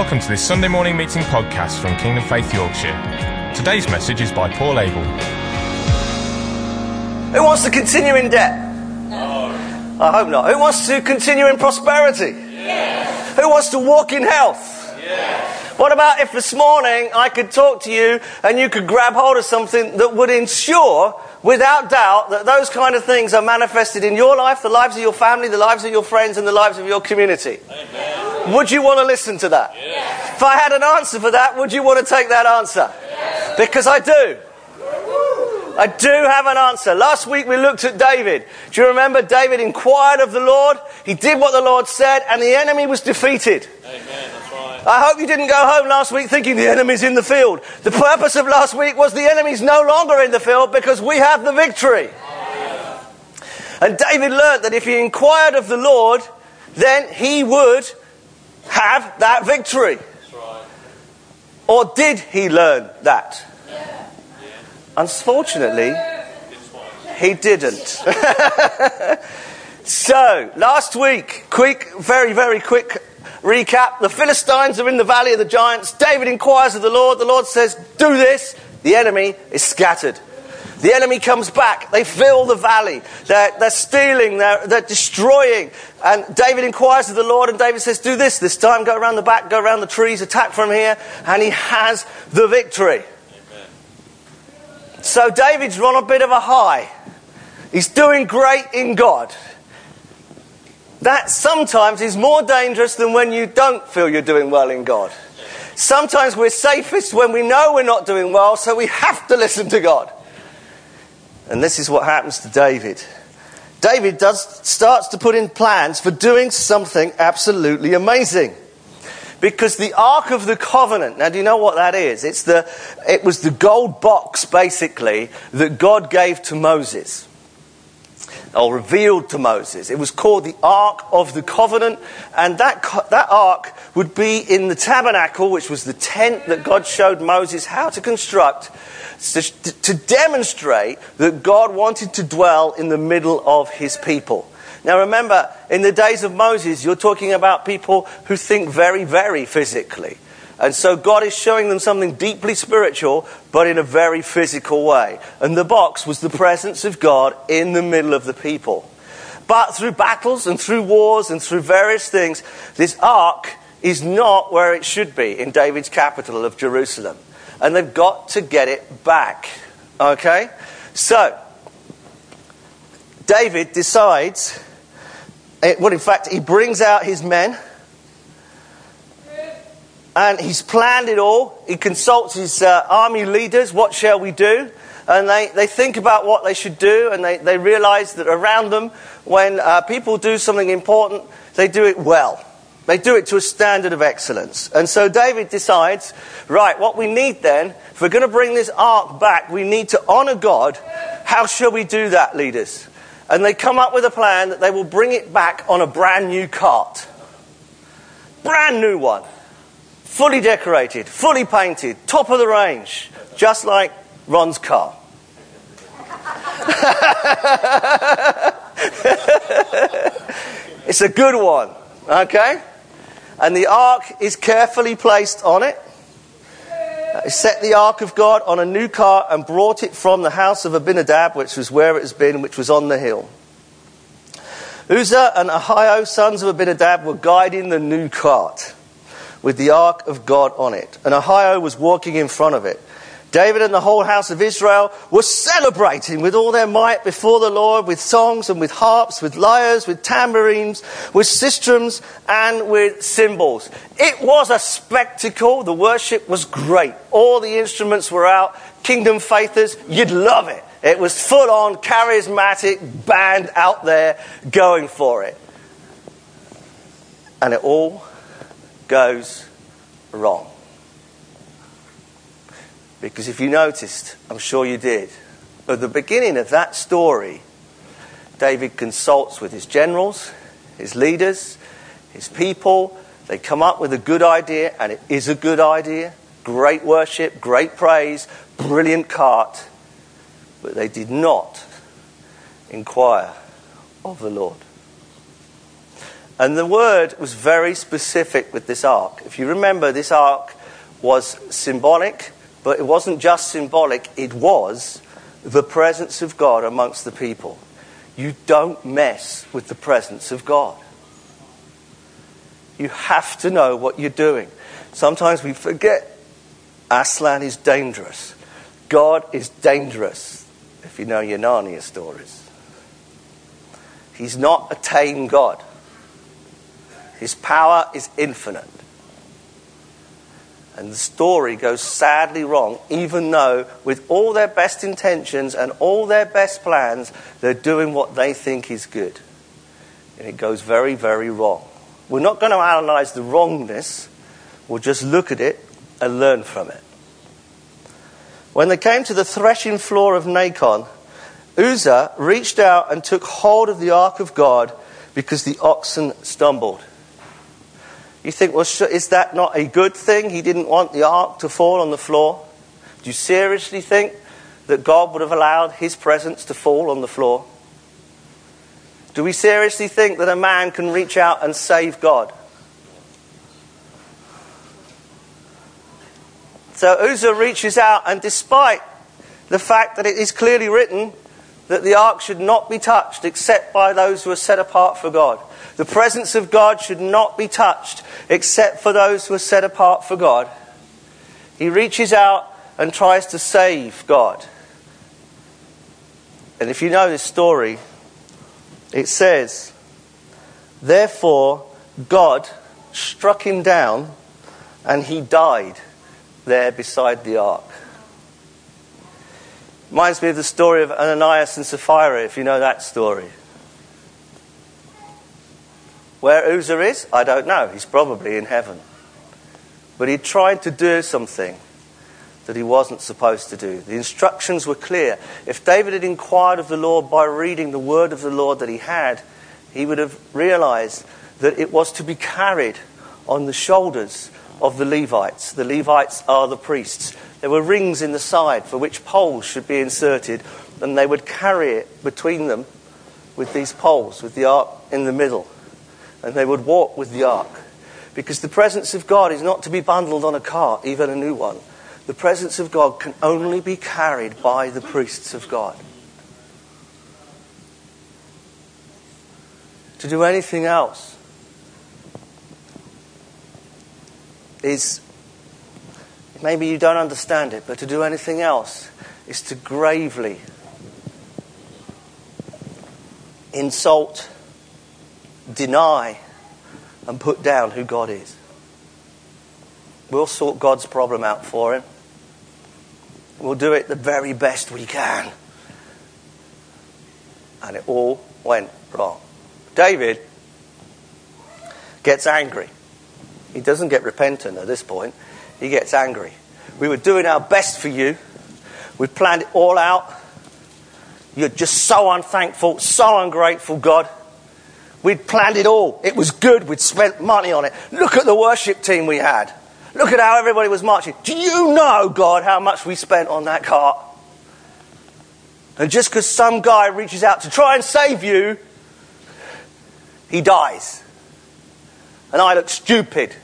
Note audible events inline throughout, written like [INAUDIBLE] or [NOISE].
Welcome to this Sunday morning meeting podcast from Kingdom Faith Yorkshire. Today's message is by Paul Abel. Who wants to continue in debt? No. I hope not. Who wants to continue in prosperity? Yes. Who wants to walk in health? Yes. What about if this morning I could talk to you and you could grab hold of something that would ensure, without doubt, that those kind of things are manifested in your life, the lives of your family, the lives of your friends, and the lives of your community? Amen. Would you want to listen to that? Yes. If I had an answer for that, would you want to take that answer? Yes. Because I do. I do have an answer. Last week we looked at David. Do you remember David inquired of the Lord? He did what the Lord said, and the enemy was defeated. Amen. I hope you didn't go home last week thinking the enemy's in the field. The purpose of last week was the enemy's no longer in the field because we have the victory. And David learned that if he inquired of the Lord, then he would have that victory? Right. Or did he learn that? Yeah. Unfortunately, he didn't. [LAUGHS] so, last week, quick, very, very quick recap. The Philistines are in the valley of the giants. David inquires of the Lord. The Lord says, Do this. The enemy is scattered. The enemy comes back. They fill the valley. They're, they're stealing. They're, they're destroying. And David inquires of the Lord, and David says, Do this this time. Go around the back, go around the trees, attack from here. And he has the victory. So David's on a bit of a high. He's doing great in God. That sometimes is more dangerous than when you don't feel you're doing well in God. Sometimes we're safest when we know we're not doing well, so we have to listen to God. And this is what happens to David. David does, starts to put in plans for doing something absolutely amazing. Because the Ark of the Covenant, now do you know what that is? It's the, it was the gold box, basically, that God gave to Moses or revealed to Moses. It was called the Ark of the Covenant, and that, that ark would be in the tabernacle, which was the tent that God showed Moses how to construct to, to demonstrate that God wanted to dwell in the middle of his people. Now remember, in the days of Moses, you're talking about people who think very, very physically. And so God is showing them something deeply spiritual, but in a very physical way. And the box was the presence of God in the middle of the people. But through battles and through wars and through various things, this ark is not where it should be in David's capital of Jerusalem and they've got to get it back. Okay? So, David decides, well, in fact, he brings out his men and he's planned it all. He consults his uh, army leaders what shall we do? And they, they think about what they should do, and they, they realize that around them, when uh, people do something important, they do it well. They do it to a standard of excellence. And so David decides, right, what we need then, if we're going to bring this ark back, we need to honor God. How shall we do that, leaders? And they come up with a plan that they will bring it back on a brand new cart. Brand new one. Fully decorated, fully painted, top of the range, just like Ron's car. [LAUGHS] it's a good one, okay? and the ark is carefully placed on it. Uh, set the ark of God on a new cart and brought it from the house of Abinadab, which was where it has been, which was on the hill. Uzzah and Ahio, sons of Abinadab, were guiding the new cart with the ark of God on it, and Ahio was walking in front of it. David and the whole house of Israel were celebrating with all their might before the Lord with songs and with harps, with lyres, with tambourines, with sistrums, and with cymbals. It was a spectacle. The worship was great. All the instruments were out. Kingdom faithers, you'd love it. It was full on, charismatic band out there going for it. And it all goes wrong. Because if you noticed, I'm sure you did, at the beginning of that story, David consults with his generals, his leaders, his people. They come up with a good idea, and it is a good idea. Great worship, great praise, brilliant cart. But they did not inquire of the Lord. And the word was very specific with this ark. If you remember, this ark was symbolic, but it wasn't just symbolic, it was the presence of God amongst the people. You don't mess with the presence of God. You have to know what you're doing. Sometimes we forget Aslan is dangerous. God is dangerous, if you know your Narnia stories. He's not a tame God. His power is infinite. And the story goes sadly wrong, even though, with all their best intentions and all their best plans, they're doing what they think is good. And it goes very, very wrong. We're not going to analyze the wrongness, we'll just look at it and learn from it. When they came to the threshing floor of Nacon, Uzzah reached out and took hold of the ark of God because the oxen stumbled. You think, well, is that not a good thing? He didn't want the ark to fall on the floor. Do you seriously think that God would have allowed his presence to fall on the floor? Do we seriously think that a man can reach out and save God? So Uzzah reaches out, and despite the fact that it is clearly written that the ark should not be touched except by those who are set apart for God, the presence of God should not be touched except for those who are set apart for God. He reaches out and tries to save God. And if you know this story, it says, Therefore, God struck him down and he died there beside the ark. Reminds me of the story of Ananias and Sapphira, if you know that story. Where Uzzah is, I don't know. He's probably in heaven. But he tried to do something that he wasn't supposed to do. The instructions were clear. If David had inquired of the Lord by reading the word of the Lord that he had, he would have realized that it was to be carried on the shoulders of the Levites. The Levites are the priests. There were rings in the side for which poles should be inserted, and they would carry it between them with these poles, with the ark in the middle and they would walk with the ark. Because the presence of God is not to be bundled on a cart, even a new one. The presence of God can only be carried by the priests of God. To do anything else is maybe you don't understand it, but to do anything else is to gravely insult deny and put down who God is. We'll sort God's problem out for him. We'll do it the very best we can. And it all went wrong. David gets angry. He doesn't get repentant at this point. He gets angry. We were doing our best for you. We planned it all out. You're just so unthankful, so ungrateful, God. We'd planned it all. It was good. We'd spent money on it. Look at the worship team we had. Look at how everybody was marching. Do you know, God, how much we spent on that cart? And just because some guy reaches out to try and save you, he dies. And I look stupid.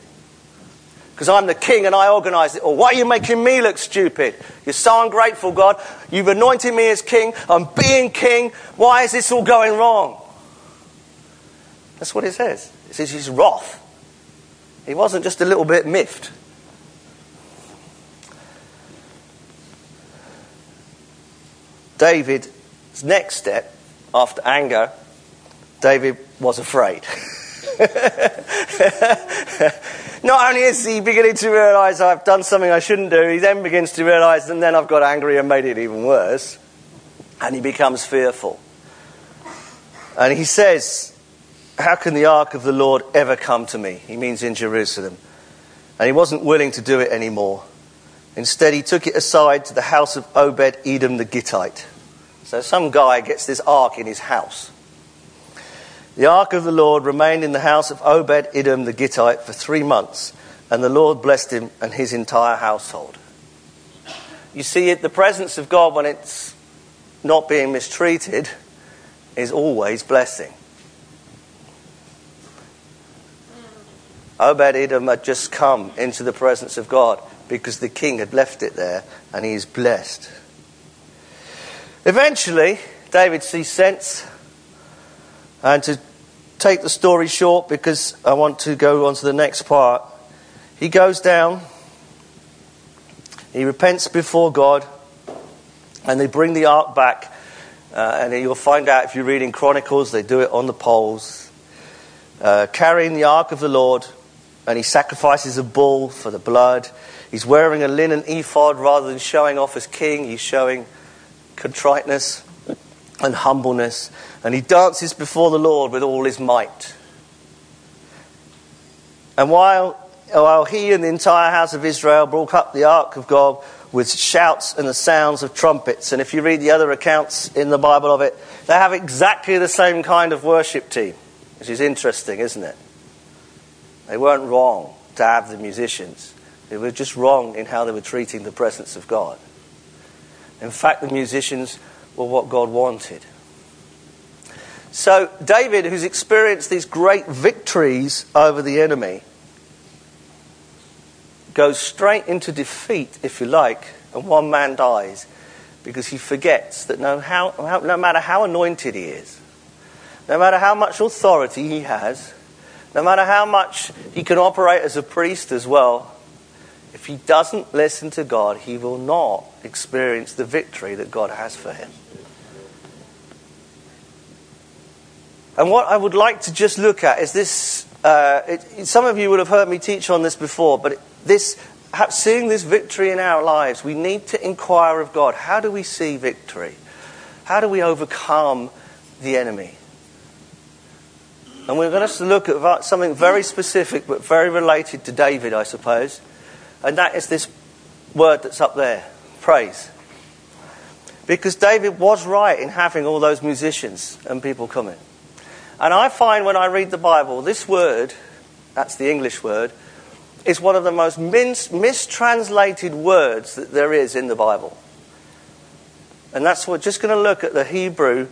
Because I'm the king and I organize it all. Why are you making me look stupid? You're so ungrateful, God. You've anointed me as king. I'm being king. Why is this all going wrong? That's what it says. It says he's wrath. He wasn't just a little bit miffed. David's next step after anger, David was afraid. [LAUGHS] Not only is he beginning to realize I've done something I shouldn't do, he then begins to realize, and then I've got angry and made it even worse. And he becomes fearful. And he says, how can the ark of the Lord ever come to me? He means in Jerusalem. And he wasn't willing to do it anymore. Instead, he took it aside to the house of Obed Edom the Gittite. So some guy gets this ark in his house. The ark of the Lord remained in the house of Obed Edom the Gittite for three months, and the Lord blessed him and his entire household. You see, the presence of God, when it's not being mistreated, is always blessing. Obed Edom had just come into the presence of God because the king had left it there and he is blessed. Eventually, David sees sense. And to take the story short, because I want to go on to the next part, he goes down, he repents before God, and they bring the ark back. Uh, and you'll find out if you read in Chronicles, they do it on the poles, uh, carrying the ark of the Lord, and he sacrifices a bull for the blood. He's wearing a linen ephod rather than showing off as king, he's showing contriteness and humbleness. And he dances before the Lord with all his might. And while, while he and the entire house of Israel brought up the ark of God with shouts and the sounds of trumpets, and if you read the other accounts in the Bible of it, they have exactly the same kind of worship team, which is interesting, isn't it? They weren't wrong to have the musicians. They were just wrong in how they were treating the presence of God. In fact, the musicians were what God wanted. So, David, who's experienced these great victories over the enemy, goes straight into defeat, if you like, and one man dies because he forgets that no, how, no matter how anointed he is, no matter how much authority he has, no matter how much he can operate as a priest as well, if he doesn't listen to God, he will not experience the victory that God has for him. And what I would like to just look at is this. Uh, it, some of you would have heard me teach on this before, but this, seeing this victory in our lives, we need to inquire of God how do we see victory? How do we overcome the enemy? And we're going to look at something very specific but very related to David, I suppose. And that is this word that's up there praise. Because David was right in having all those musicians and people coming. And I find when I read the Bible, this word, that's the English word, is one of the most mis- mistranslated words that there is in the Bible. And that's what, we're just going to look at the Hebrew,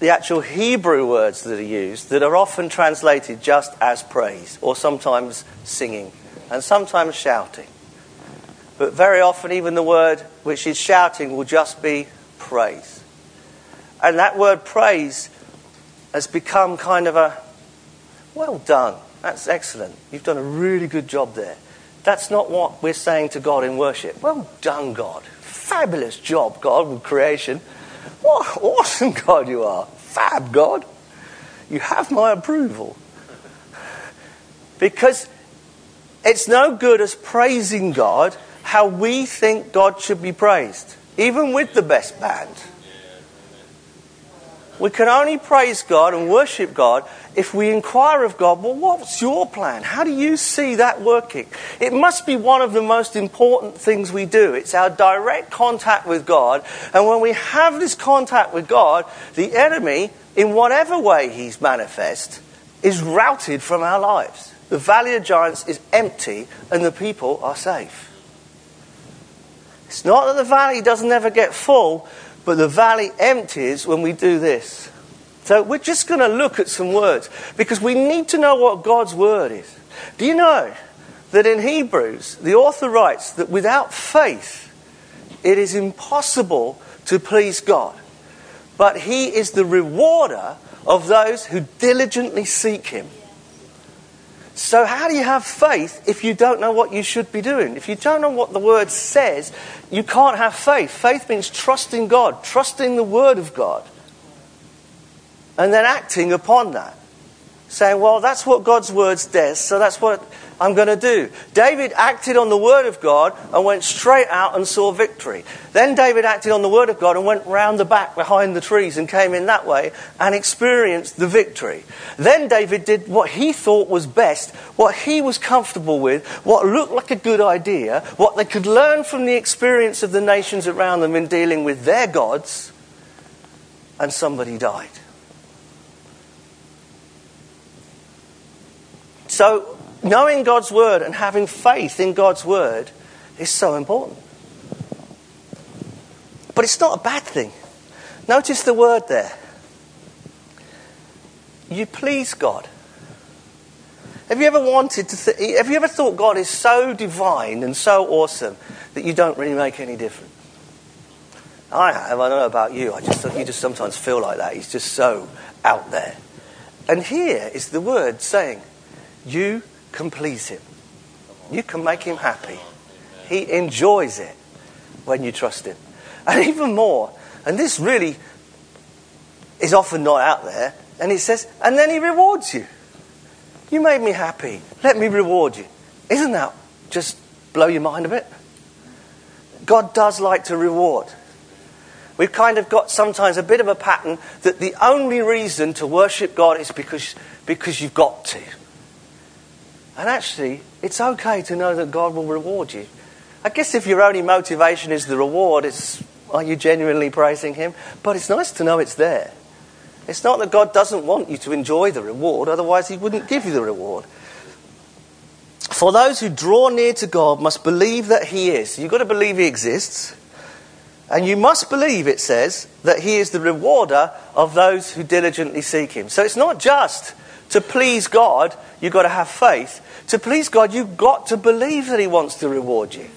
the actual Hebrew words that are used that are often translated just as praise, or sometimes singing, and sometimes shouting. But very often, even the word which is shouting will just be praise. And that word praise has become kind of a, well done, that's excellent, you've done a really good job there. That's not what we're saying to God in worship. Well done, God. Fabulous job, God, with creation. What [LAUGHS] awesome God you are. Fab, God. You have my approval. Because it's no good as praising God how we think God should be praised, even with the best band. We can only praise God and worship God if we inquire of God, well, what's your plan? How do you see that working? It must be one of the most important things we do. It's our direct contact with God. And when we have this contact with God, the enemy, in whatever way he's manifest, is routed from our lives. The valley of giants is empty and the people are safe. It's not that the valley doesn't ever get full, but the valley empties when we do this. So we're just going to look at some words because we need to know what God's word is. Do you know that in Hebrews, the author writes that without faith, it is impossible to please God. But He is the rewarder of those who diligently seek Him. So, how do you have faith if you don't know what you should be doing? If you don't know what the word says, you can't have faith. Faith means trusting God, trusting the word of God, and then acting upon that saying, Well, that's what God's word says, so that's what I'm going to do. David acted on the word of God and went straight out and saw victory. Then David acted on the word of God and went round the back behind the trees and came in that way and experienced the victory. Then David did what he thought was best, what he was comfortable with, what looked like a good idea, what they could learn from the experience of the nations around them in dealing with their gods, and somebody died. So, knowing God's word and having faith in God's word is so important. But it's not a bad thing. Notice the word there. You please God. Have you ever wanted to? Th- have you ever thought God is so divine and so awesome that you don't really make any difference? I have. I don't know about you. I just you just sometimes feel like that. He's just so out there. And here is the word saying, "You can please Him. You can make Him happy. He enjoys it when you trust Him, [LAUGHS] and even more. And this really is often not out there. And He says, and then He rewards you. You made me happy. Let me reward you. Isn't that just blow your mind a bit? God does like to reward. We've kind of got sometimes a bit of a pattern that the only reason to worship God is because, because you've got to. And actually, it's okay to know that God will reward you. I guess if your only motivation is the reward, it's are you genuinely praising Him? But it's nice to know it's there. It's not that God doesn't want you to enjoy the reward, otherwise, He wouldn't give you the reward. For those who draw near to God must believe that He is. You've got to believe He exists. And you must believe, it says, that He is the rewarder of those who diligently seek Him. So it's not just to please God, you've got to have faith. To please God, you've got to believe that He wants to reward you.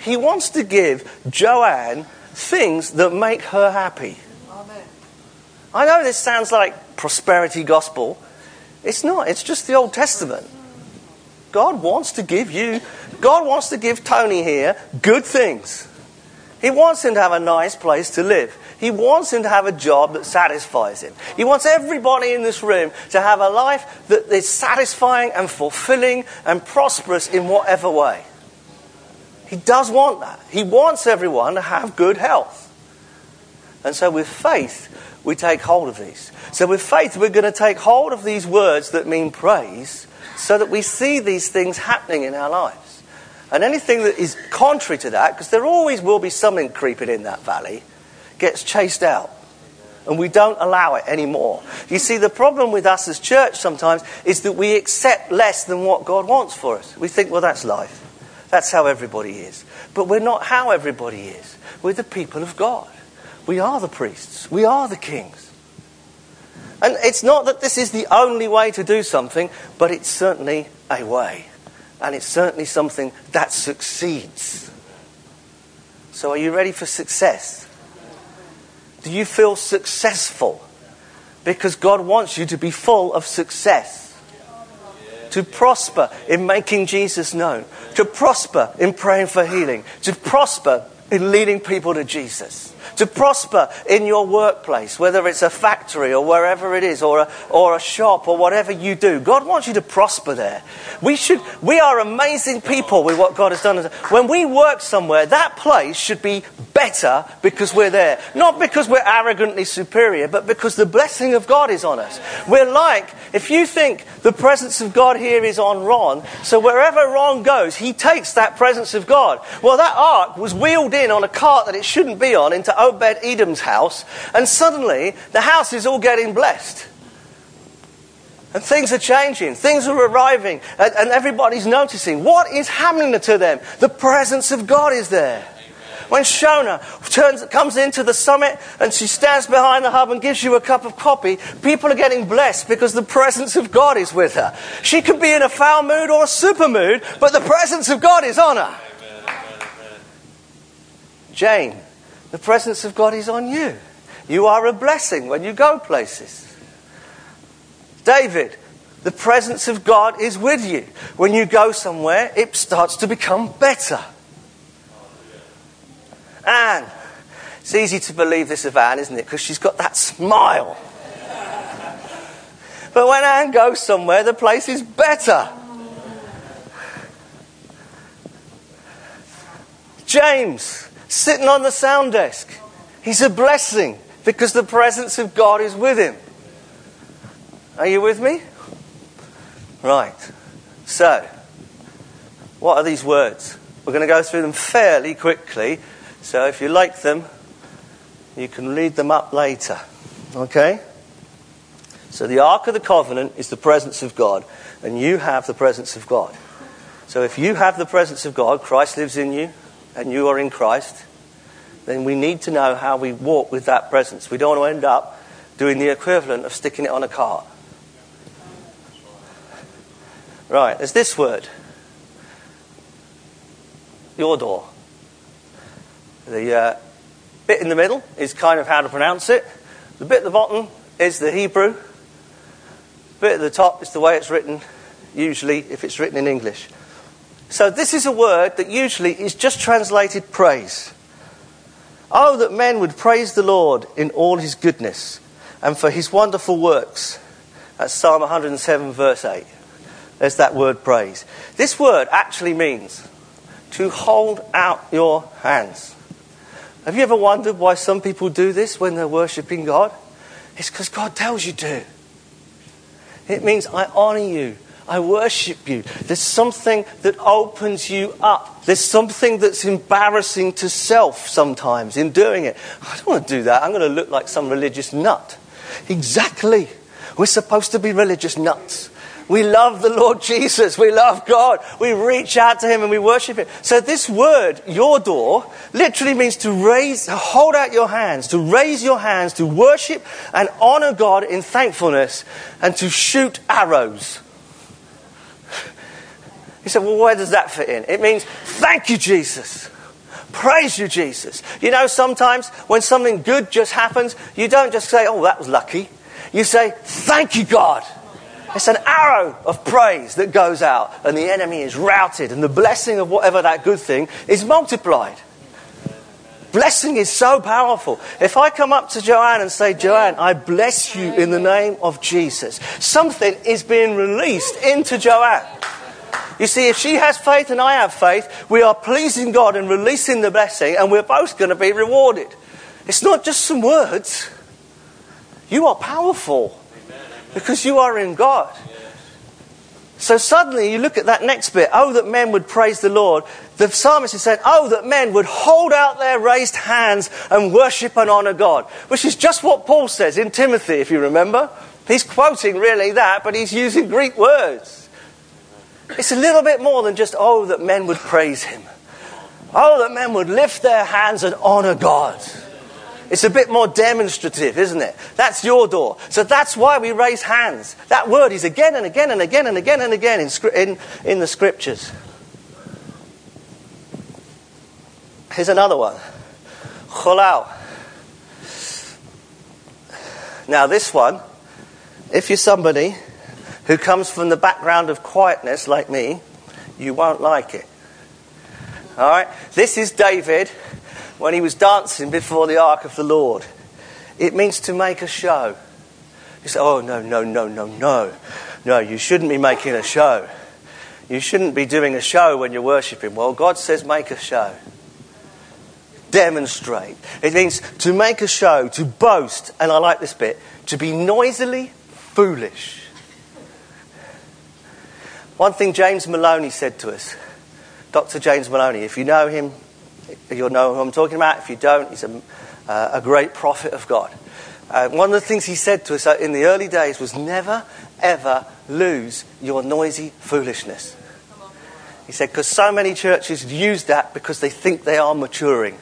He wants to give Joanne things that make her happy. Amen. I know this sounds like prosperity gospel. It's not, it's just the Old Testament. God wants to give you, God wants to give Tony here good things. He wants him to have a nice place to live. He wants him to have a job that satisfies him. He wants everybody in this room to have a life that is satisfying and fulfilling and prosperous in whatever way. He does want that. He wants everyone to have good health. And so, with faith, we take hold of these. So, with faith, we're going to take hold of these words that mean praise so that we see these things happening in our lives. And anything that is contrary to that, because there always will be something creeping in that valley, gets chased out. And we don't allow it anymore. You see, the problem with us as church sometimes is that we accept less than what God wants for us. We think, well, that's life. That's how everybody is. But we're not how everybody is. We're the people of God. We are the priests. We are the kings. And it's not that this is the only way to do something, but it's certainly a way. And it's certainly something that succeeds. So, are you ready for success? Do you feel successful? Because God wants you to be full of success. To prosper in making Jesus known. To prosper in praying for healing. To prosper in leading people to Jesus to prosper in your workplace, whether it's a factory or wherever it is, or a, or a shop or whatever you do. God wants you to prosper there. We, should, we are amazing people with what God has done. When we work somewhere, that place should be better because we're there. Not because we're arrogantly superior, but because the blessing of God is on us. We're like, if you think the presence of God here is on Ron, so wherever Ron goes, he takes that presence of God. Well, that ark was wheeled in on a cart that it shouldn't be on into Oh, Obed Edom's house, and suddenly the house is all getting blessed. And things are changing, things are arriving, and, and everybody's noticing. What is happening to them? The presence of God is there. When Shona turns, comes into the summit and she stands behind the hub and gives you a cup of coffee, people are getting blessed because the presence of God is with her. She could be in a foul mood or a super mood, but the presence of God is on her. Jane, the presence of God is on you. You are a blessing when you go places. David, the presence of God is with you. When you go somewhere, it starts to become better. Anne, it's easy to believe this of Anne, isn't it? Because she's got that smile. But when Anne goes somewhere, the place is better. James, sitting on the sound desk. He's a blessing because the presence of God is with him. Are you with me? Right. So, what are these words? We're going to go through them fairly quickly. So, if you like them, you can read them up later. Okay? So, the Ark of the Covenant is the presence of God, and you have the presence of God. So, if you have the presence of God, Christ lives in you, and you are in Christ, then we need to know how we walk with that presence. We don't want to end up doing the equivalent of sticking it on a cart. Right, there's this word. Yadah. The uh, bit in the middle is kind of how to pronounce it. The bit at the bottom is the Hebrew. The bit at the top is the way it's written, usually, if it's written in English. So, this is a word that usually is just translated praise. Oh, that men would praise the Lord in all his goodness and for his wonderful works. That's Psalm 107, verse 8. There's that word praise. This word actually means to hold out your hands. Have you ever wondered why some people do this when they're worshipping God? It's because God tells you to. It means I honor you. I worship you. There's something that opens you up. There's something that's embarrassing to self sometimes in doing it. I don't want to do that. I'm going to look like some religious nut. Exactly. We're supposed to be religious nuts. We love the Lord Jesus. We love God. We reach out to Him and we worship Him. So, this word, yadah, literally means to raise, to hold out your hands, to raise your hands, to worship and honor God in thankfulness, and to shoot arrows. He said, Well, where does that fit in? It means, Thank you, Jesus. Praise you, Jesus. You know, sometimes when something good just happens, you don't just say, Oh, that was lucky. You say, Thank you, God. It's an arrow of praise that goes out, and the enemy is routed, and the blessing of whatever that good thing is multiplied. Blessing is so powerful. If I come up to Joanne and say, Joanne, I bless you in the name of Jesus, something is being released into Joanne. You see, if she has faith and I have faith, we are pleasing God and releasing the blessing, and we're both going to be rewarded. It's not just some words. You are powerful because you are in God. So suddenly you look at that next bit. Oh, that men would praise the Lord. The psalmist is saying, Oh, that men would hold out their raised hands and worship and honor God. Which is just what Paul says in Timothy, if you remember. He's quoting really that, but he's using Greek words. It's a little bit more than just, Oh, that men would praise him. Oh, that men would lift their hands and honor God. It's a bit more demonstrative, isn't it? That's yadah. So that's why we raise hands. That word is again and again and again and again and again in, in, in the scriptures. Here's another one. Cholal. Now, this one, if you're somebody who comes from the background of quietness like me, you won't like it. All right? This is David when he was dancing before the ark of the Lord. It means to make a show. You say, oh, no, no, no, no, no. No, you shouldn't be making a show. You shouldn't be doing a show when you're worshipping. Well, God says make a show. Demonstrate. It means to make a show, to boast, and I like this bit, to be noisily foolish. One thing James Maloney said to us, Dr. James Maloney, if you know him, You'll know who I'm talking about. If you don't, he's a, uh, a great prophet of God. Uh, one of the things he said to us uh, in the early days was never, ever lose your noisy foolishness. He said, because so many churches use that because they think they are maturing.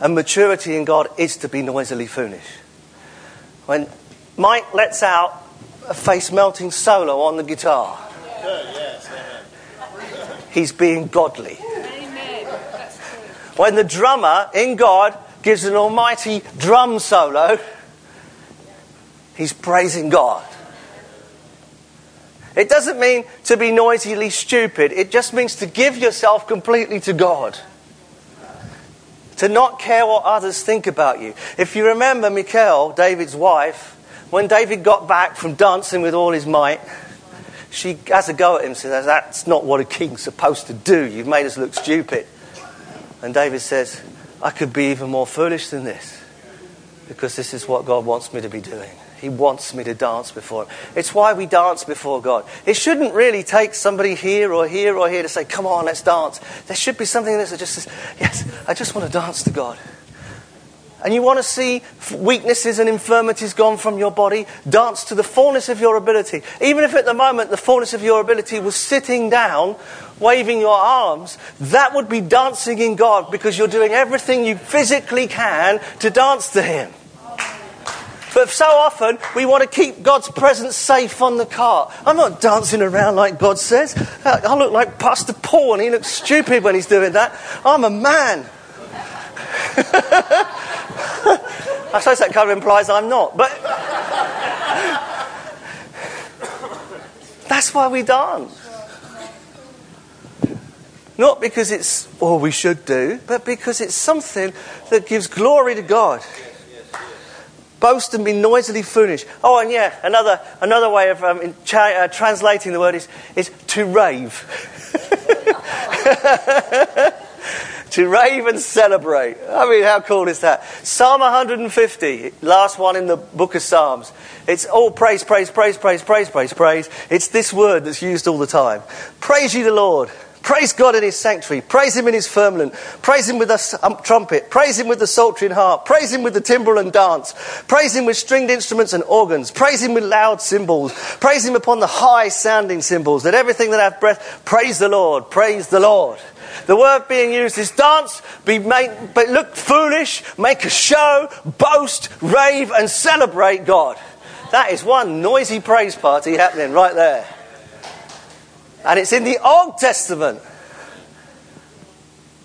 And maturity in God is to be noisily foolish. When Mike lets out a face melting solo on the guitar, he's being godly. When the drummer in God gives an almighty drum solo, he's praising God. It doesn't mean to be noisily stupid, it just means to give yourself completely to God. To not care what others think about you. If you remember Michal, David's wife, when David got back from dancing with all his might, she has a go at him and says, That's not what a king's supposed to do. You've made us look stupid. And David says, I could be even more foolish than this because this is what God wants me to be doing. He wants me to dance before Him. It's why we dance before God. It shouldn't really take somebody here or here or here to say, Come on, let's dance. There should be something in this that just says, Yes, I just want to dance to God. And you want to see weaknesses and infirmities gone from your body, dance to the fullness of your ability. Even if at the moment the fullness of your ability was sitting down, waving your arms, that would be dancing in God because you're doing everything you physically can to dance to Him. But so often we want to keep God's presence safe on the cart. I'm not dancing around like God says. Uh, I look like Pastor Paul and he looks stupid when he's doing that. I'm a man. I suppose that kind of implies I'm not. But that's why we dance. Not because it's all we should do, but because it's something that gives glory to God. Boast and be noisily foolish. Oh, and yeah, another, another way of um, cha- uh, translating the word is, is to rave. [LAUGHS] to rave and celebrate. I mean, how cool is that? Psalm 150, last one in the book of Psalms. It's all praise, praise, praise, praise, praise, praise, praise. It's this word that's used all the time. Praise ye the Lord. Praise God in his sanctuary. Praise him in his firmament. Praise him with the um, trumpet. Praise him with the psaltery and harp. Praise him with the timbrel and dance. Praise him with stringed instruments and organs. Praise him with loud cymbals. Praise him upon the high sounding cymbals. Let everything that hath breath praise the Lord. Praise the Lord. The word being used is dance, be made, but look foolish, make a show, boast, rave, and celebrate God. That is one noisy praise party happening right there. And it's in the Old Testament,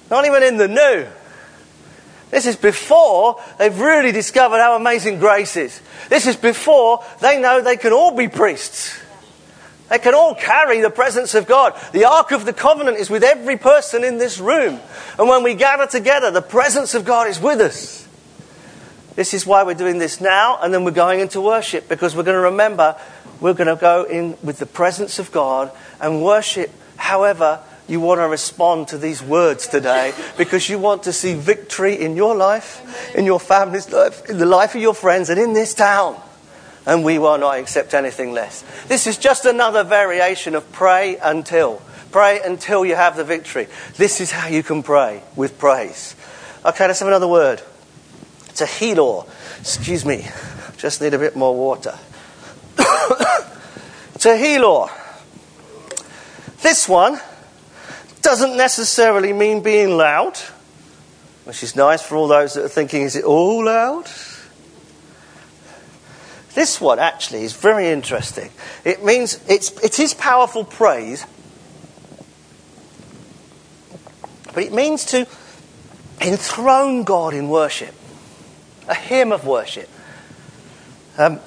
not even in the New. This is before they've really discovered how amazing grace is. This is before they know they can all be priests. They can all carry the presence of God. The Ark of the Covenant is with every person in this room. And when we gather together, the presence of God is with us. This is why we're doing this now, and then we're going into worship, because we're going to remember we're going to go in with the presence of God and worship however you want to respond to these words today because you want to see victory in your life, in your family's life, in the life of your friends, and in this town. And we will not accept anything less. This is just another variation of pray until. Pray until you have the victory. This is how you can pray with praise. Okay, let's have another word. Tehillah. Excuse me, just need a bit more water. [COUGHS] Tehillah. This one doesn't necessarily mean being loud, which is nice for all those that are thinking, is it all loud? This one actually is very interesting. It means it's, it is powerful praise, but it means to enthrone God in worship, a hymn of worship, um,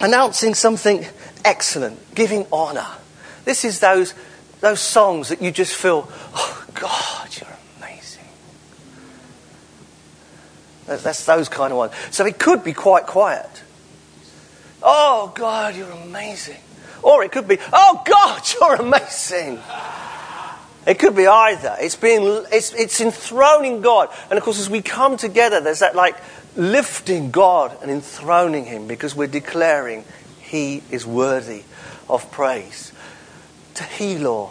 announcing something excellent, giving honour. This is those those songs that you just feel, oh, God, you're amazing. That's those kind of ones. So it could be quite quiet. Oh, God, you're amazing. Or it could be, oh, God, [LAUGHS] you're amazing. It could be either. It's being, it's, it's enthroning God. And of course, as we come together, there's that like lifting God and enthroning Him because we're declaring He is worthy of praise. Tehillah,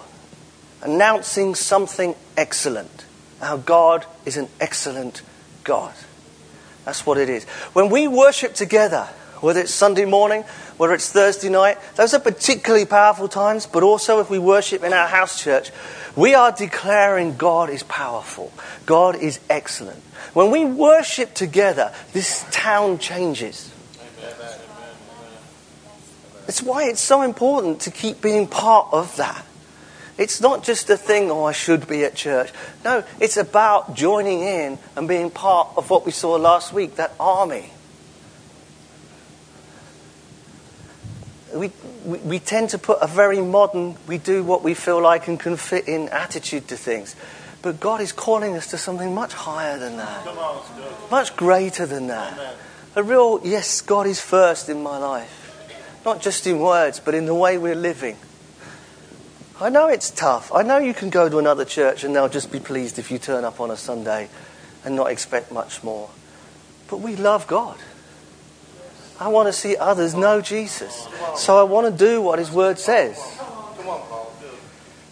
announcing something excellent. Our God is an excellent God. That's what it is. When we worship together, whether it's Sunday morning, whether it's Thursday night, those are particularly powerful times, but also if we worship in our house church, we are declaring God is powerful, God is excellent. When we worship together, this town changes. It's why it's so important to keep being part of that. It's not just a thing, oh, I should be at church. No, it's about joining in and being part of what we saw last week that army. We, we, we tend to put a very modern, we do what we feel like and can fit in attitude to things. But God is calling us to something much higher than that, much greater than that. A real, yes, God is first in my life. Not just in words, but in the way we're living. I know it's tough. I know you can go to another church and they'll just be pleased if you turn up on a Sunday and not expect much more. But we love God. I want to see others know Jesus. So I want to do what His Word says.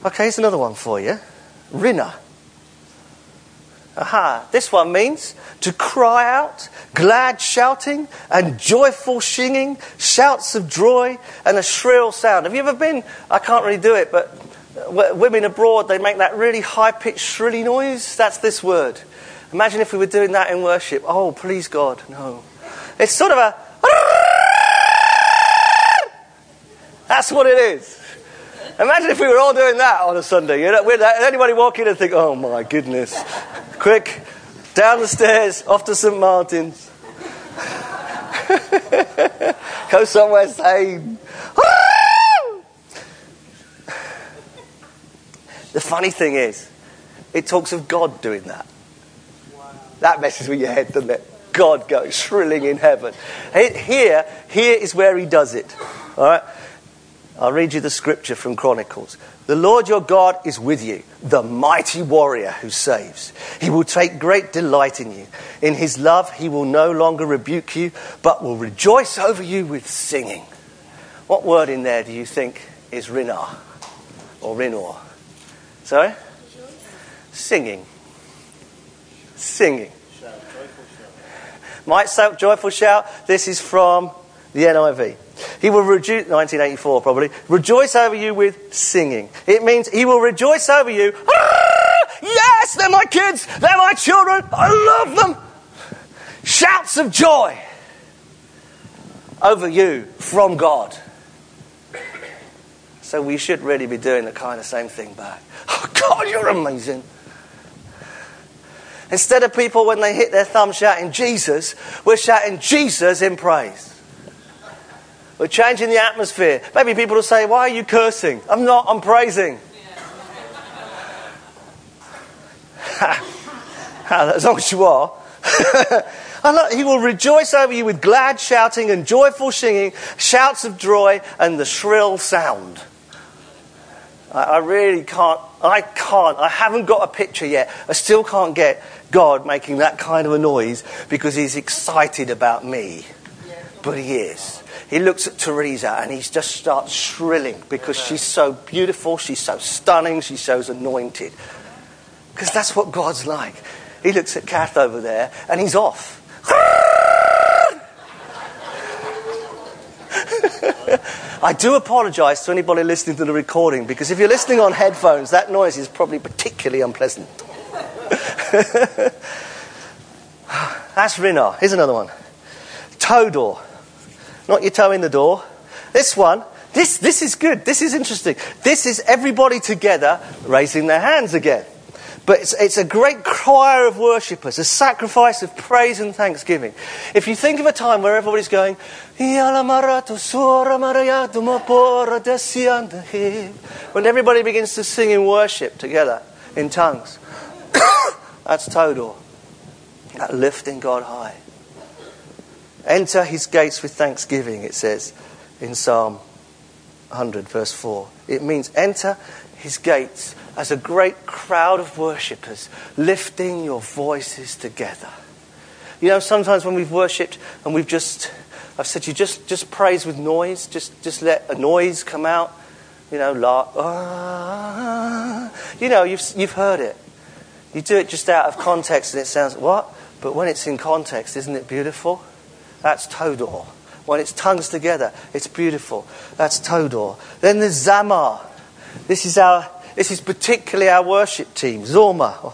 Okay, here's another one for you. Rinna. Aha, this one means to cry out, glad shouting, and joyful singing, shouts of joy, and a shrill sound. Have you ever been? I can't really do it, but uh, women abroad, they make that really high pitched, shrilly noise. That's this word. Imagine if we were doing that in worship. Oh, please God, no. It's sort of a, [LAUGHS] That's what it is. Imagine if we were all doing that on a Sunday. You know, we'd, uh, anybody walk in and think, oh my goodness. Quick, down the stairs, off to St. Martin's. [LAUGHS] Go somewhere sane. [LAUGHS] the funny thing is, it talks of God doing that. That messes with your head, doesn't it? God goes shrilling in heaven. Here, here is where he does it. All right? I'll read you the scripture from Chronicles. The Lord your God is with you, the mighty warrior who saves. He will take great delight in you. In his love, he will no longer rebuke you, but will rejoice over you with singing. What word in there do you think is rinah or rinor? Sorry? Singing. Singing. Might sound joyful shout. This is from the NIV. He will rejoice, 1984 probably, rejoice over you with singing. It means he will rejoice over you. Yes, they're my kids, they're my children, I love them. Shouts of joy over you from God. So we should really be doing the kind of same thing back. Oh, God, you're amazing. Instead of people, when they hit their thumb, shouting Jesus, we're shouting Jesus in praise. We're changing the atmosphere. Maybe people will say, Why are you cursing? I'm not, I'm praising. [LAUGHS] as long as you are. [LAUGHS] he will rejoice over you with glad shouting and joyful singing, shouts of joy and the shrill sound. I, I really can't, I can't, I haven't got a picture yet. I still can't get God making that kind of a noise because he's excited about me. But he is he looks at Teresa and he just starts shrilling because she's so beautiful, she's so stunning, she's so anointed. Because that's what God's like. He looks at Kath over there and he's off. [LAUGHS] I do apologize to anybody listening to the recording because if you're listening on headphones, that noise is probably particularly unpleasant. [LAUGHS] That's Rinar. Here's another one. Todor not your toe in the door. This one, this, this is good. This is interesting. This is everybody together raising their hands again. But it's, it's a great choir of worshippers, a sacrifice of praise and thanksgiving. If you think of a time where everybody's going, when everybody begins to sing in worship together in tongues, [COUGHS] that's Todor. That lifting God high. Enter his gates with thanksgiving, it says in Psalm 100, verse 4. It means enter his gates as a great crowd of worshippers, lifting your voices together. You know, sometimes when we've worshipped and we've just, I've said to you just, just praise with noise, just, just let a noise come out. You know, la, ah, you know, you've, you've heard it. You do it just out of context and it sounds, what? But when it's in context, isn't it beautiful? That's Todor. When it's tongues together, it's beautiful. That's Todor. Then there's Zamar. This is our this is particularly our worship team, Zorma.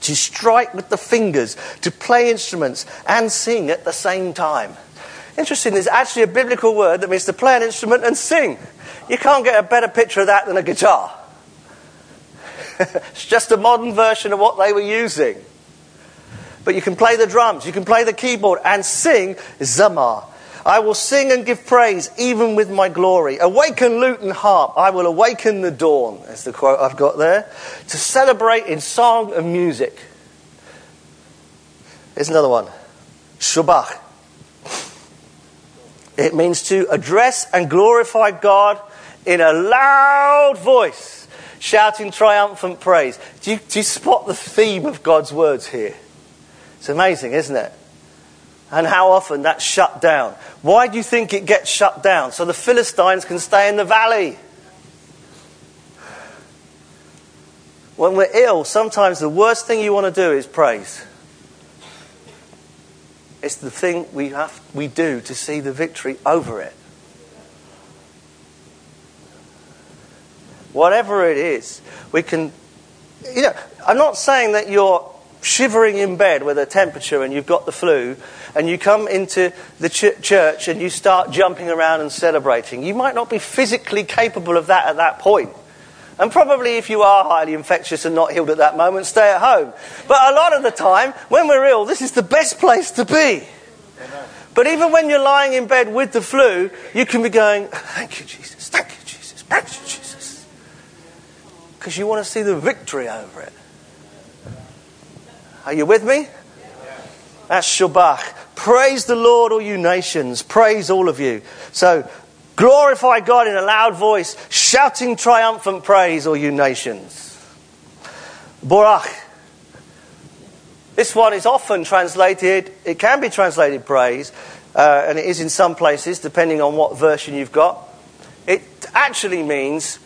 To strike with the fingers, to play instruments and sing at the same time. Interesting, there's actually a biblical word that means to play an instrument and sing. You can't get a better picture of that than a guitar. [LAUGHS] it's just a modern version of what they were using. But you can play the drums, you can play the keyboard and sing Zamar. I will sing and give praise even with my glory. Awaken lute and harp. I will awaken the dawn. That's the quote I've got there. To celebrate in song and music. Here's another one. Shabach. It means to address and glorify God in a loud voice, shouting triumphant praise. Do you, do you spot the theme of God's words here? It's amazing, isn't it? And how often that's shut down. Why do you think it gets shut down? So the Philistines can stay in the valley. When we're ill, sometimes the worst thing you want to do is praise. It's the thing we, have, we do to see the victory over it. Whatever it is, we can. You know, I'm not saying that you're shivering in bed with a temperature and you've got the flu, and you come into the ch- church and you start jumping around and celebrating, you might not be physically capable of that at that point. And probably if you are highly infectious and not healed at that moment, stay at home. But a lot of the time, when we're ill, this is the best place to be. But even when you're lying in bed with the flu, you can be going, Thank you, Jesus. Thank you, Jesus. Thank you, Jesus. Because you want to see the victory over it. Are you with me? That's Shabach. Praise the Lord, all you nations. Praise all of you. So, glorify God in a loud voice, shouting triumphant praise, all you nations. Borach. This one is often translated, it can be translated praise, uh, and it is in some places, depending on what version you've got. It actually means,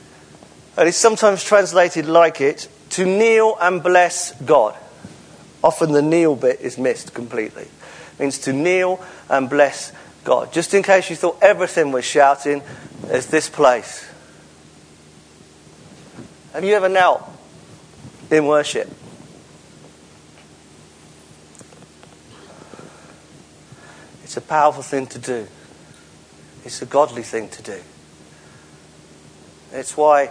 and it's sometimes translated like it, to kneel and bless God. Often the kneel bit is missed completely. It means to kneel and bless God. Just in case you thought everything was shouting, there's this place. Have you ever knelt in worship? It's a powerful thing to do. It's a godly thing to do. It's why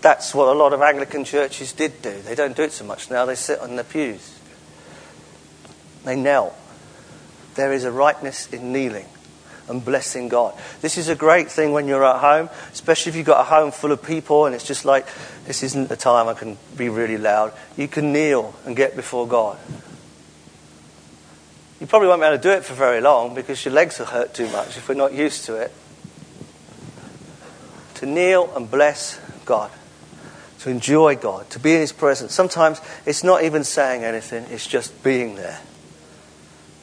that's what a lot of Anglican churches did do. They don't do it so much now, they sit on the pews. They knelt. There is a rightness in kneeling and blessing God. This is a great thing when you're at home, especially if you've got a home full of people and it's just like, this isn't the time I can be really loud. You can kneel and get before God. You probably won't be able to do it for very long because your legs will hurt too much if we're not used to it. To kneel and bless God, to enjoy God, to be in His presence. Sometimes it's not even saying anything, it's just being there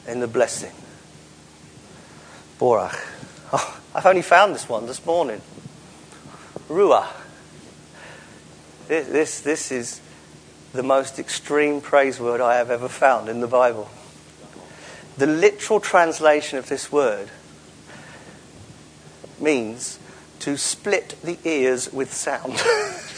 in the blessing. Borach. Oh, I've only found this one this morning. Ruah. This, this, this is the most extreme praise word I have ever found in the Bible. The literal translation of this word means to split the ears with sound. [LAUGHS]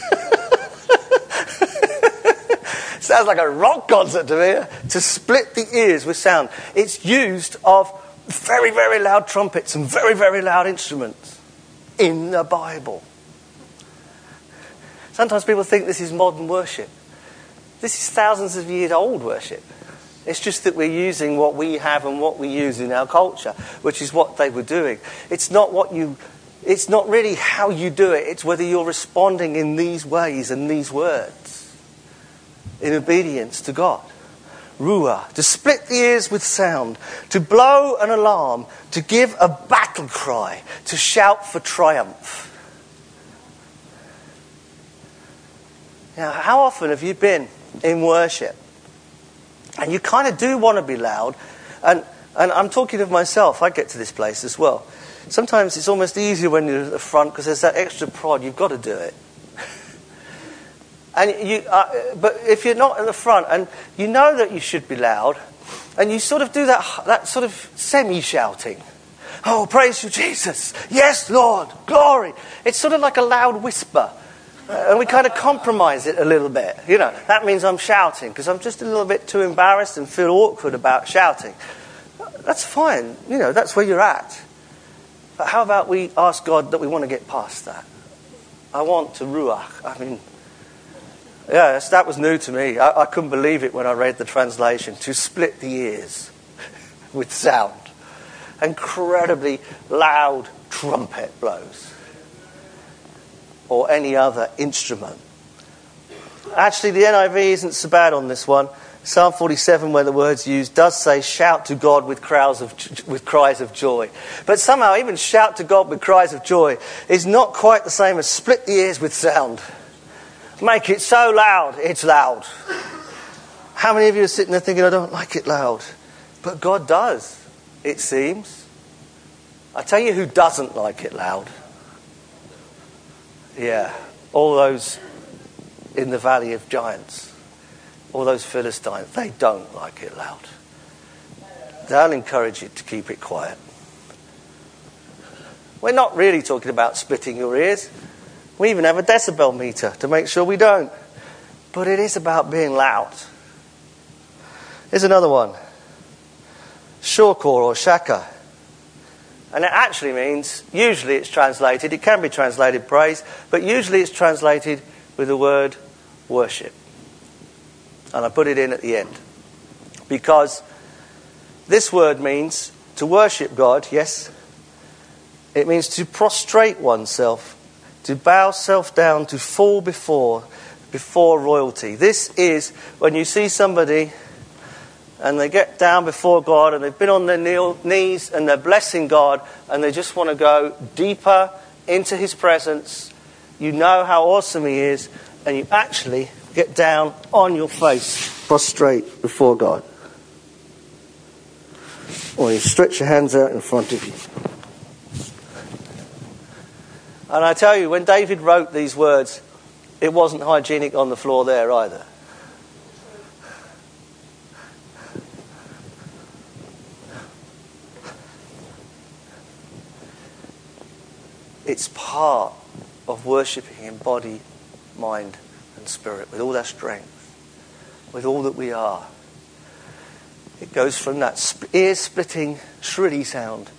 Sounds like a rock concert to me. To split the ears with sound. It's used of very, very loud trumpets and very, very loud instruments in the Bible. Sometimes people think this is modern worship. This is thousands of years old worship. It's just that we're using what we have and what we use in our culture, which is what they were doing. It's not what you it's not really how you do it, it's whether you're responding in these ways and these words in obedience to God. Ruah, to split the ears with sound, to blow an alarm, to give a battle cry, to shout for triumph. Now, how often have you been in worship and you kind of do want to be loud? And, and I'm talking of myself, I get to this place as well. Sometimes it's almost easier when you're at the front because there's that extra prod, you've got to do it. And you, uh, but if you're not at the front and you know that you should be loud, and you sort of do that, that sort of semi shouting. Oh, praise you, Jesus. Yes, Lord. Glory. It's sort of like a loud whisper. Uh, and we kind of compromise it a little bit. You know, that means I'm shouting because I'm just a little bit too embarrassed and feel awkward about shouting. That's fine. You know, that's where you're at. But how about we ask God that we want to get past that? I want to ruach. I mean, yeah, that was new to me. I, I couldn't believe it when I read the translation. To split the ears [LAUGHS] with sound. Incredibly loud trumpet blows. Or any other instrument. Actually, the NIV isn't so bad on this one. Psalm 47, where the word's used, does say, shout to God with, crowds of, with cries of joy. But somehow, even shout to God with cries of joy is not quite the same as split the ears with sound. Make it so loud, it's loud. How many of you are sitting there thinking, I don't like it loud? But God does, it seems. I tell you who doesn't like it loud. Yeah, all those in the valley of giants, all those Philistines, they don't like it loud. They'll encourage you to keep it quiet. We're not really talking about splitting your ears. We even have a decibel meter to make sure we don't. But it is about being loud. Here's another one Shokor or Shaka. And it actually means, usually it's translated, it can be translated praise, but usually it's translated with the word worship. And I put it in at the end. Because this word means to worship God, yes. It means to prostrate oneself, to bow self down, to fall before, before royalty. This is when you see somebody and they get down before God and they've been on their knees and they're blessing God and they just want to go deeper into His presence. You know how awesome He is, and you actually get down on your face, prostrate before God. Or you stretch your hands out in front of you. And I tell you, when David wrote these words, it wasn't hygienic on the floor there either. It's part of worshipping in body, mind, and spirit with all our strength, with all that we are. It goes from that ear splitting, shrilly sound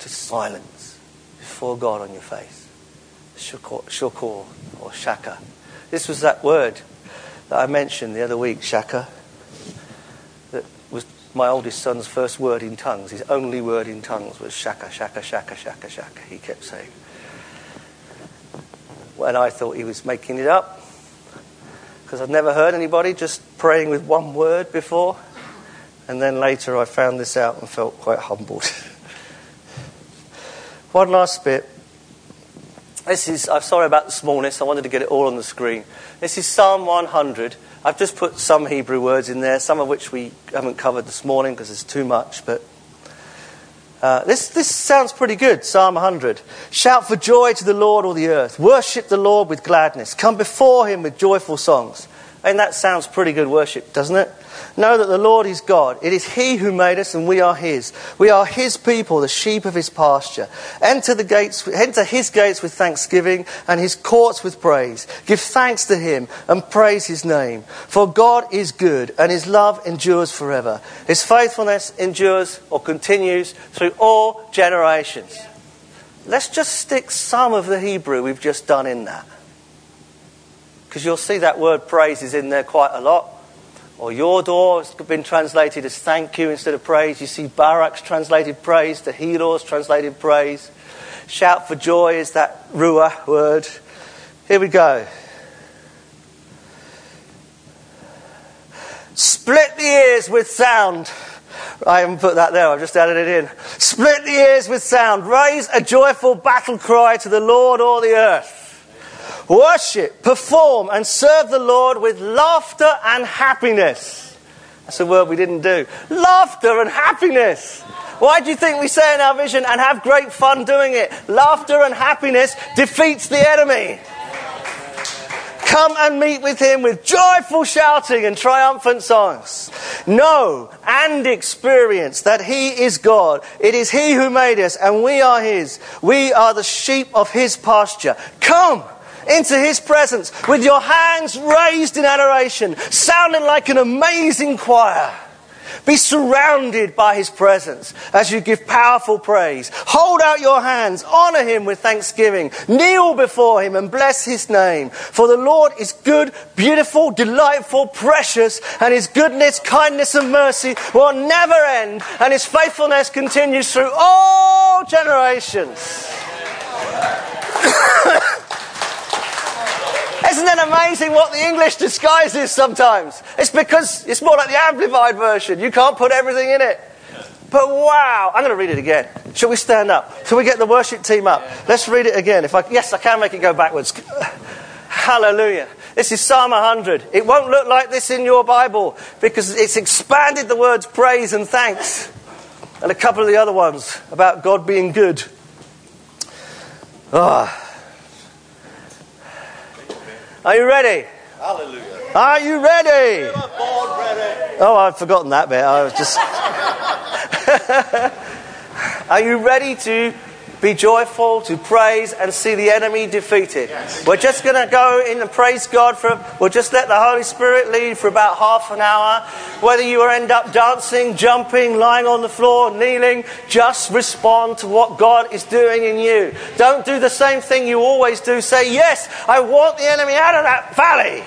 to silence before God on your face. Shukor or shaka. This was that word that I mentioned the other week, shaka, that was my oldest son's first word in tongues. His only word in tongues was shaka, shaka, shaka, shaka, shaka, he kept saying. When I thought he was making it up, because I'd never heard anybody just praying with one word before. And then later I found this out and felt quite humbled. [LAUGHS] one last bit. This is, I'm sorry about the smallness, I wanted to get it all on the screen. This is Psalm 100. I've just put some Hebrew words in there, some of which we haven't covered this morning because it's too much, but uh, this, this sounds pretty good, Psalm 100. Shout for joy to the Lord, all the earth. Worship the Lord with gladness. Come before him with joyful songs. And that sounds pretty good worship, doesn't it? Know that the Lord is God. It is He who made us, and we are His. We are His people, the sheep of His pasture. Enter the gates, enter His gates with thanksgiving, and His courts with praise. Give thanks to Him and praise His name. For God is good, and His love endures forever. His faithfulness endures or continues through all generations. Let's just stick some of the Hebrew we've just done in that. Because you'll see that word praise is in there quite a lot. Or your door has been translated as thank you instead of praise. You see Barak's translated praise, the Tehillah's translated praise. Shout for joy is that Ruah word. Here we go. Split the ears with sound. I haven't put that there, I've just added it in. Split the ears with sound. Raise a joyful battle cry to the Lord, all the earth. Worship, perform, and serve the Lord with laughter and happiness. That's a word we didn't do. Laughter and happiness. Why do you think we say in our vision and have great fun doing it? Laughter and happiness defeats the enemy. Come and meet with him with joyful shouting and triumphant songs. Know and experience that he is God. It is he who made us and we are his. We are the sheep of his pasture. Come into his presence with your hands raised in adoration, sounding like an amazing choir. Be surrounded by his presence as you give powerful praise. Hold out your hands, honor him with thanksgiving, kneel before him and bless his name. For the Lord is good, beautiful, delightful, precious, and his goodness, kindness, and mercy will never end, and his faithfulness continues through all generations. Isn't it amazing what the English disguises sometimes? It's because it's more like the amplified version. You can't put everything in it. But wow, I'm going to read it again. Shall we stand up? Shall we get the worship team up? Let's read it again. If I, yes, I can make it go backwards. [LAUGHS] Hallelujah. This is Psalm 100. It won't look like this in your Bible because it's expanded the words praise and thanks and a couple of the other ones about God being good. Ah. Are you ready? Hallelujah. Are you ready? ready? Oh, I've forgotten that bit. I was just. [LAUGHS] [LAUGHS] Are you ready to be joyful, to praise, and see the enemy defeated. We're just going to go in and praise God for, we'll just let the Holy Spirit lead for about half an hour. Whether you end up dancing, jumping, lying on the floor, kneeling, just respond to what God is doing in you. Don't do the same thing you always do. Say, Yes, I want the enemy out of that valley.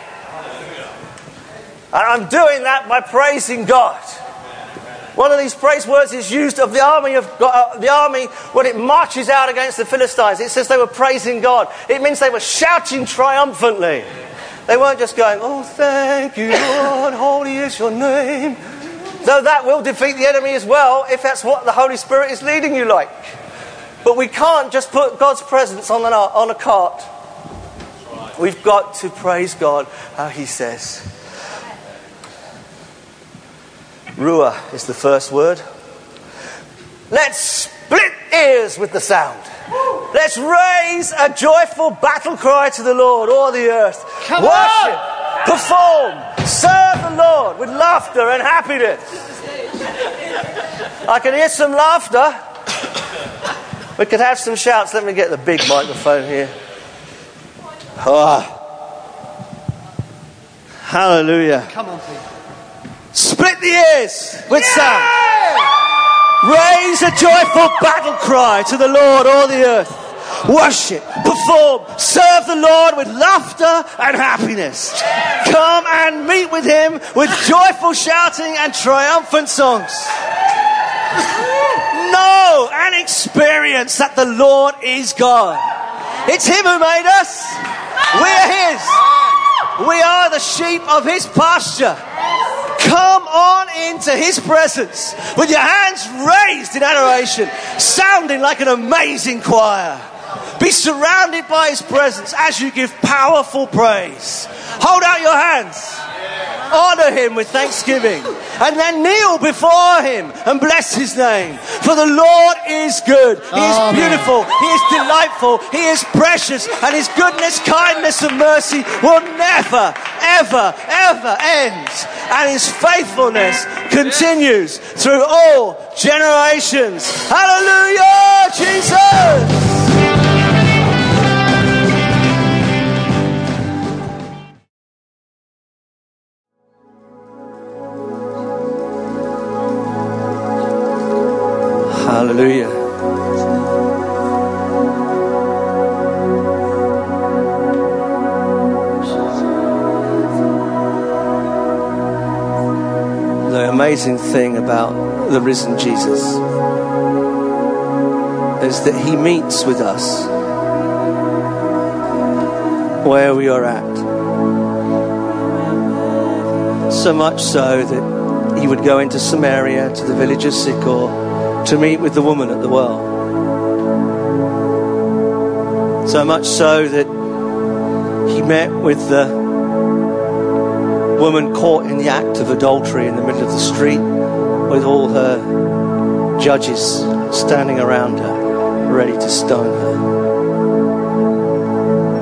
And I'm doing that by praising God. One of these praise words is used of the army of God, uh, the army when it marches out against the Philistines. It says they were praising God. It means they were shouting triumphantly. They weren't just going, "Oh, thank you, Lord, holy is your name." Though that will defeat the enemy as well, if that's what the Holy Spirit is leading you like. But we can't just put God's presence on, an, on a cart. We've got to praise God how He says. Ruah is the first word. Let's split ears with the sound. Let's raise a joyful battle cry to the Lord, all the earth. Come Worship, on! perform, serve the Lord with laughter and happiness. I can hear some laughter. We could have some shouts. Let me get the big microphone here. Ah. Hallelujah. Come on, Pete. Split the ears with sound. Raise a joyful battle cry to the Lord, all the earth. Worship, perform, serve the Lord with laughter and happiness. Come and meet with Him with joyful shouting and triumphant songs. Know and experience that the Lord is God. It's Him who made us. We're His. We are the sheep of His pasture. Come on into His presence with your hands raised in adoration, sounding like an amazing choir. Be surrounded by His presence as you give powerful praise. Hold out your hands. Honor Him with thanksgiving. And then kneel before Him and bless His name. For the Lord is good. He is beautiful. He is delightful. He is precious. And His goodness, kindness, and mercy will never, ever, ever end. And His faithfulness continues through all generations. Hallelujah, Jesus! Hallelujah. The amazing thing about the risen Jesus is that he meets with us where we are at. So much so that he would go into Samaria to the village of Sychar to meet with the woman at the well. So much so that he met with the woman caught in the act of adultery in the middle of the street with all her judges standing around her, ready to stone her.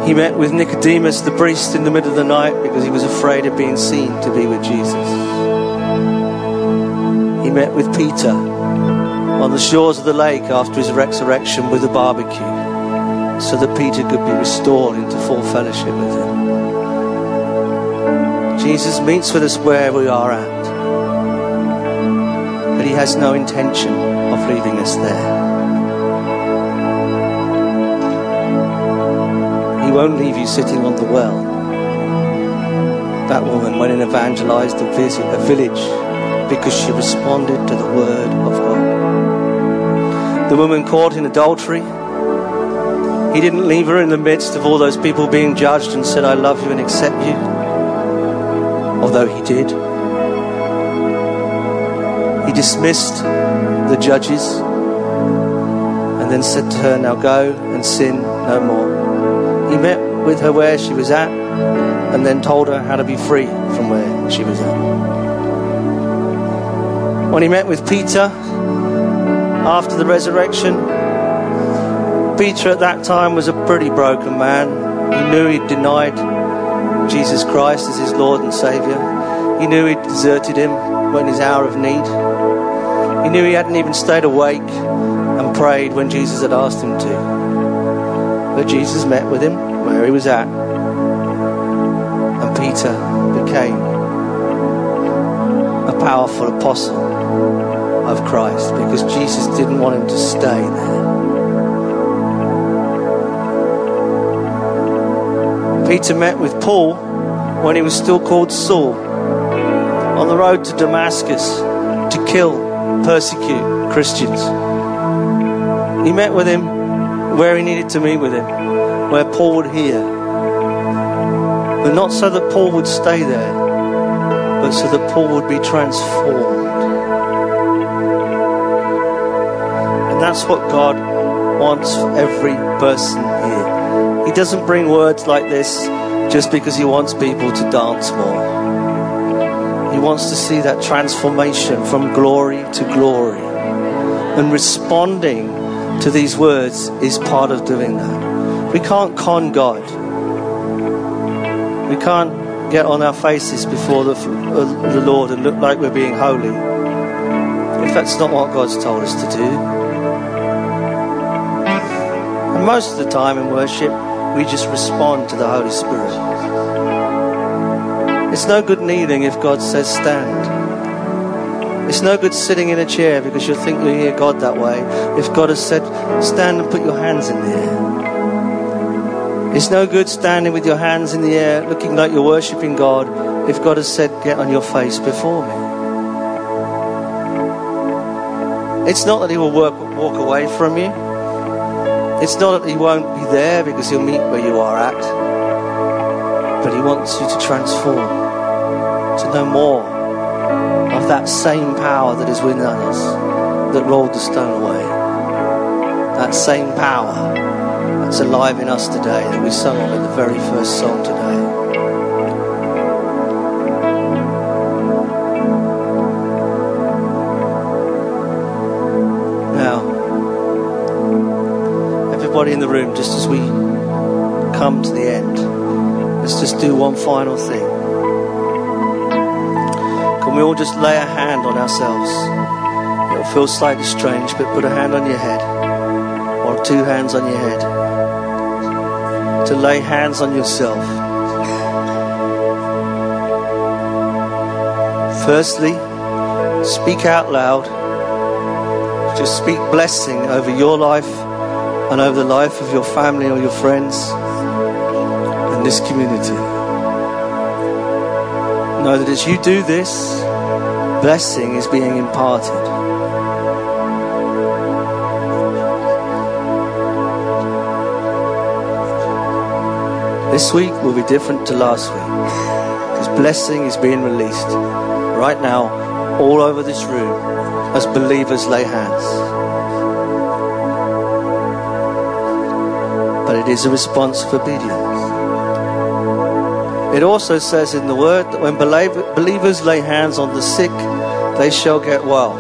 He met with Nicodemus, the priest, in the middle of the night because he was afraid of being seen to be with Jesus. He met with Peter on the shores of the lake after his resurrection with a barbecue so that Peter could be restored into full fellowship with him. Jesus meets with us where we are at, but he has no intention of leaving us there. He won't leave you sitting on the well. That woman went and evangelized a, village because she responded to the word of God. The woman caught in adultery, he didn't leave her in the midst of all those people being judged and said, I love you and accept you. Although he did. He dismissed the judges and then said to her, Now go and sin no more. He met with her where she was at and then told her how to be free from where she was at. When he met with Peter after the resurrection, Peter at that time was a pretty broken man. He knew he'd denied Jesus Christ as his Lord and Saviour. He knew he'd deserted him when his hour of need. He knew he hadn't even stayed awake and prayed when Jesus had asked him to. But Jesus met with him where he was at. And Peter became a powerful apostle of Christ because Jesus didn't want him to stay there. Peter met with Paul when he was still called Saul on the road to Damascus to kill, persecute Christians. He met with him where he needed to meet with him, where Paul would hear. But not so that Paul would stay there, but so that Paul would be transformed. That's what God wants for every person here. He doesn't bring words like this just because he wants people to dance more. He wants to see that transformation from glory to glory. And responding to these words is part of doing that. We can't con God. We can't get on our faces before the, uh, the Lord and look like we're being holy if that's not what God's told us to do. Most of the time in worship, we just respond to the Holy Spirit. It's no good kneeling if God says stand. It's no good sitting in a chair because you'll think you hear God that way if God has said stand and put your hands in the air. It's no good standing with your hands in the air looking like you're worshipping God if God has said get on your face before me. It's not that He will work, walk away from you. It's not that He won't be there because He'll meet where you are at. But He wants you to transform, to know more of that same power that is within us that rolled the stone away. That same power that's alive in us today that we sung of in the very first song today. Everybody in the room, just as we come to the end, let's just do one final thing. Can we all just lay a hand on ourselves? It'll feel slightly strange, but put a hand on your head or two hands on your head. To lay hands on yourself. Firstly, speak out loud. Just speak blessing over your life and over the life of your family or your friends and this community. Know that as you do this, blessing is being imparted. This week will be different to last week because blessing is being released right now all over this room as believers lay hands. It is a response of obedience. It also says in the word that when believers lay hands on the sick, they shall get well.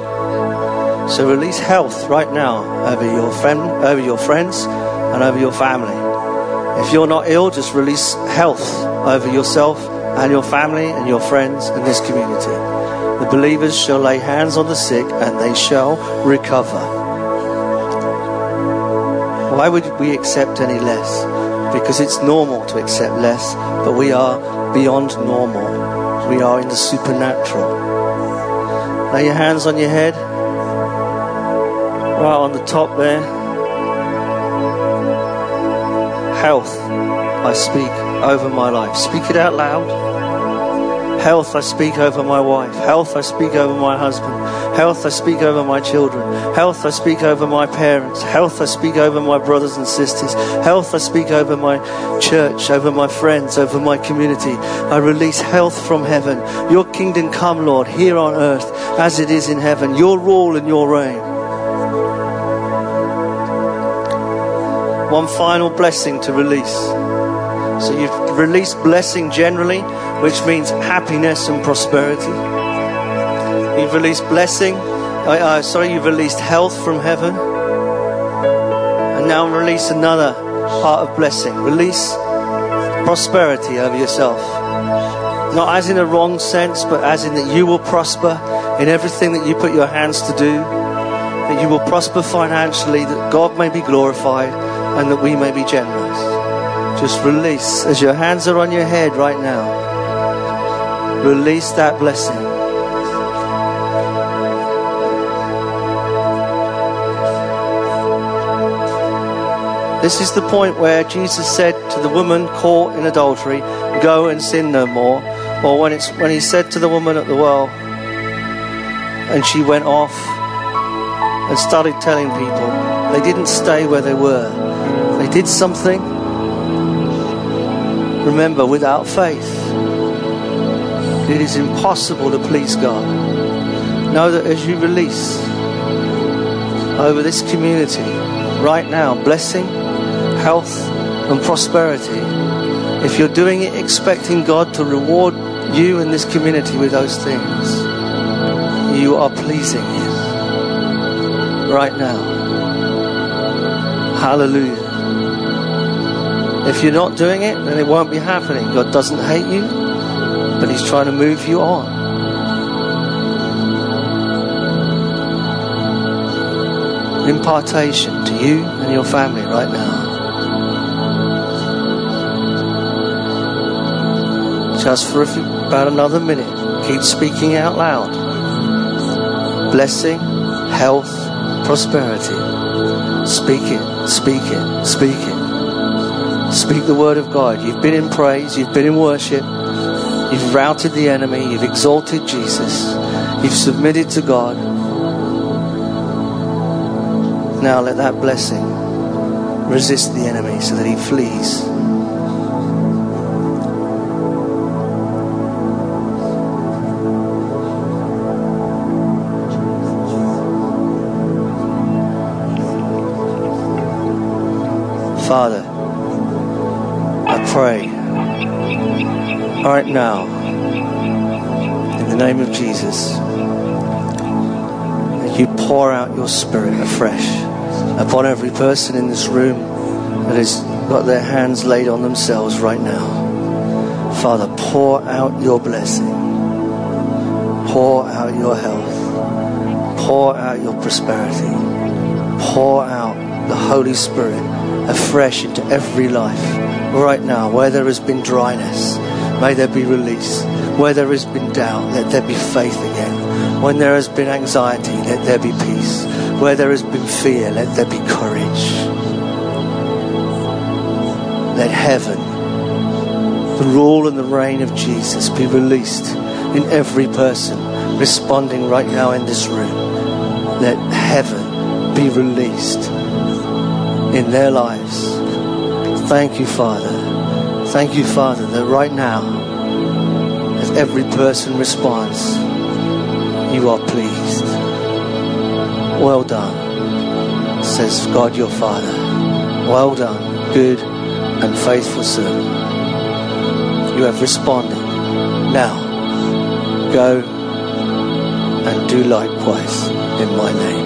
So release health right now over your friend, over your friends, and over your family. If you're not ill, just release health over yourself and your family and your friends and this community. The believers shall lay hands on the sick and they shall recover. Why would we accept any less? Because it's normal to accept less, but we are beyond normal. We are in the supernatural. Lay your hands on your head, right on the top there. Health, I speak over my life. Speak it out loud. Health, I speak over my wife. Health, I speak over my husband. Health, I speak over my children. Health, I speak over my parents. Health, I speak over my brothers and sisters. Health, I speak over my church, over my friends, over my community. I release health from heaven. Your kingdom come, Lord, here on earth as it is in heaven. Your rule and your reign. One final blessing to release. So you've released blessing generally, which means happiness and prosperity. You've released blessing. Uh, uh, sorry, you've released health from heaven. And now release another part of blessing. Release prosperity over yourself. Not as in a wrong sense, but as in that you will prosper in everything that you put your hands to do, that you will prosper financially, that God may be glorified, and that we may be generous. Just release as your hands are on your head right now. Release that blessing. This is the point where Jesus said to the woman caught in adultery, Go and sin no more. Or when, it's, when he said to the woman at the well, and she went off and started telling people, they didn't stay where they were. They did something. Remember, without faith, it is impossible to please God. Know that as you release over this community right now, blessing, health, and prosperity, if you're doing it expecting God to reward you and this community with those things, you are pleasing Him right now. Hallelujah. If you're not doing it, then it won't be happening. God doesn't hate you, but He's trying to move you on. Impartation to you and your family right now. Just for few, about another minute, keep speaking out loud. Blessing, health, prosperity. Speak it, speak it, speak it. Speak the word of God. You've been in praise, you've been in worship, you've routed the enemy, you've exalted Jesus, you've submitted to God. Now let that blessing resist the enemy so that he flees. Father, I pray right now, in the name of Jesus, that you pour out your spirit afresh upon every person in this room that has got their hands laid on themselves right now. Father, pour out your blessing, pour out your health, pour out your prosperity, pour out the Holy Spirit afresh into every life right now. Where there has been dryness, may there be release. Where there has been doubt, let there be faith again. When there has been anxiety, let there be peace. Where there has been fear, let there be courage. Let heaven, the rule and the reign of Jesus, be released in every person responding right now in this room. Let heaven be released in their lives. Thank you, Father. Thank you, Father, that right now, as every person responds, you are pleased. Well done, says God your Father. Well done, good and faithful servant. You have responded. Now, go and do likewise in my name.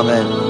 Amen.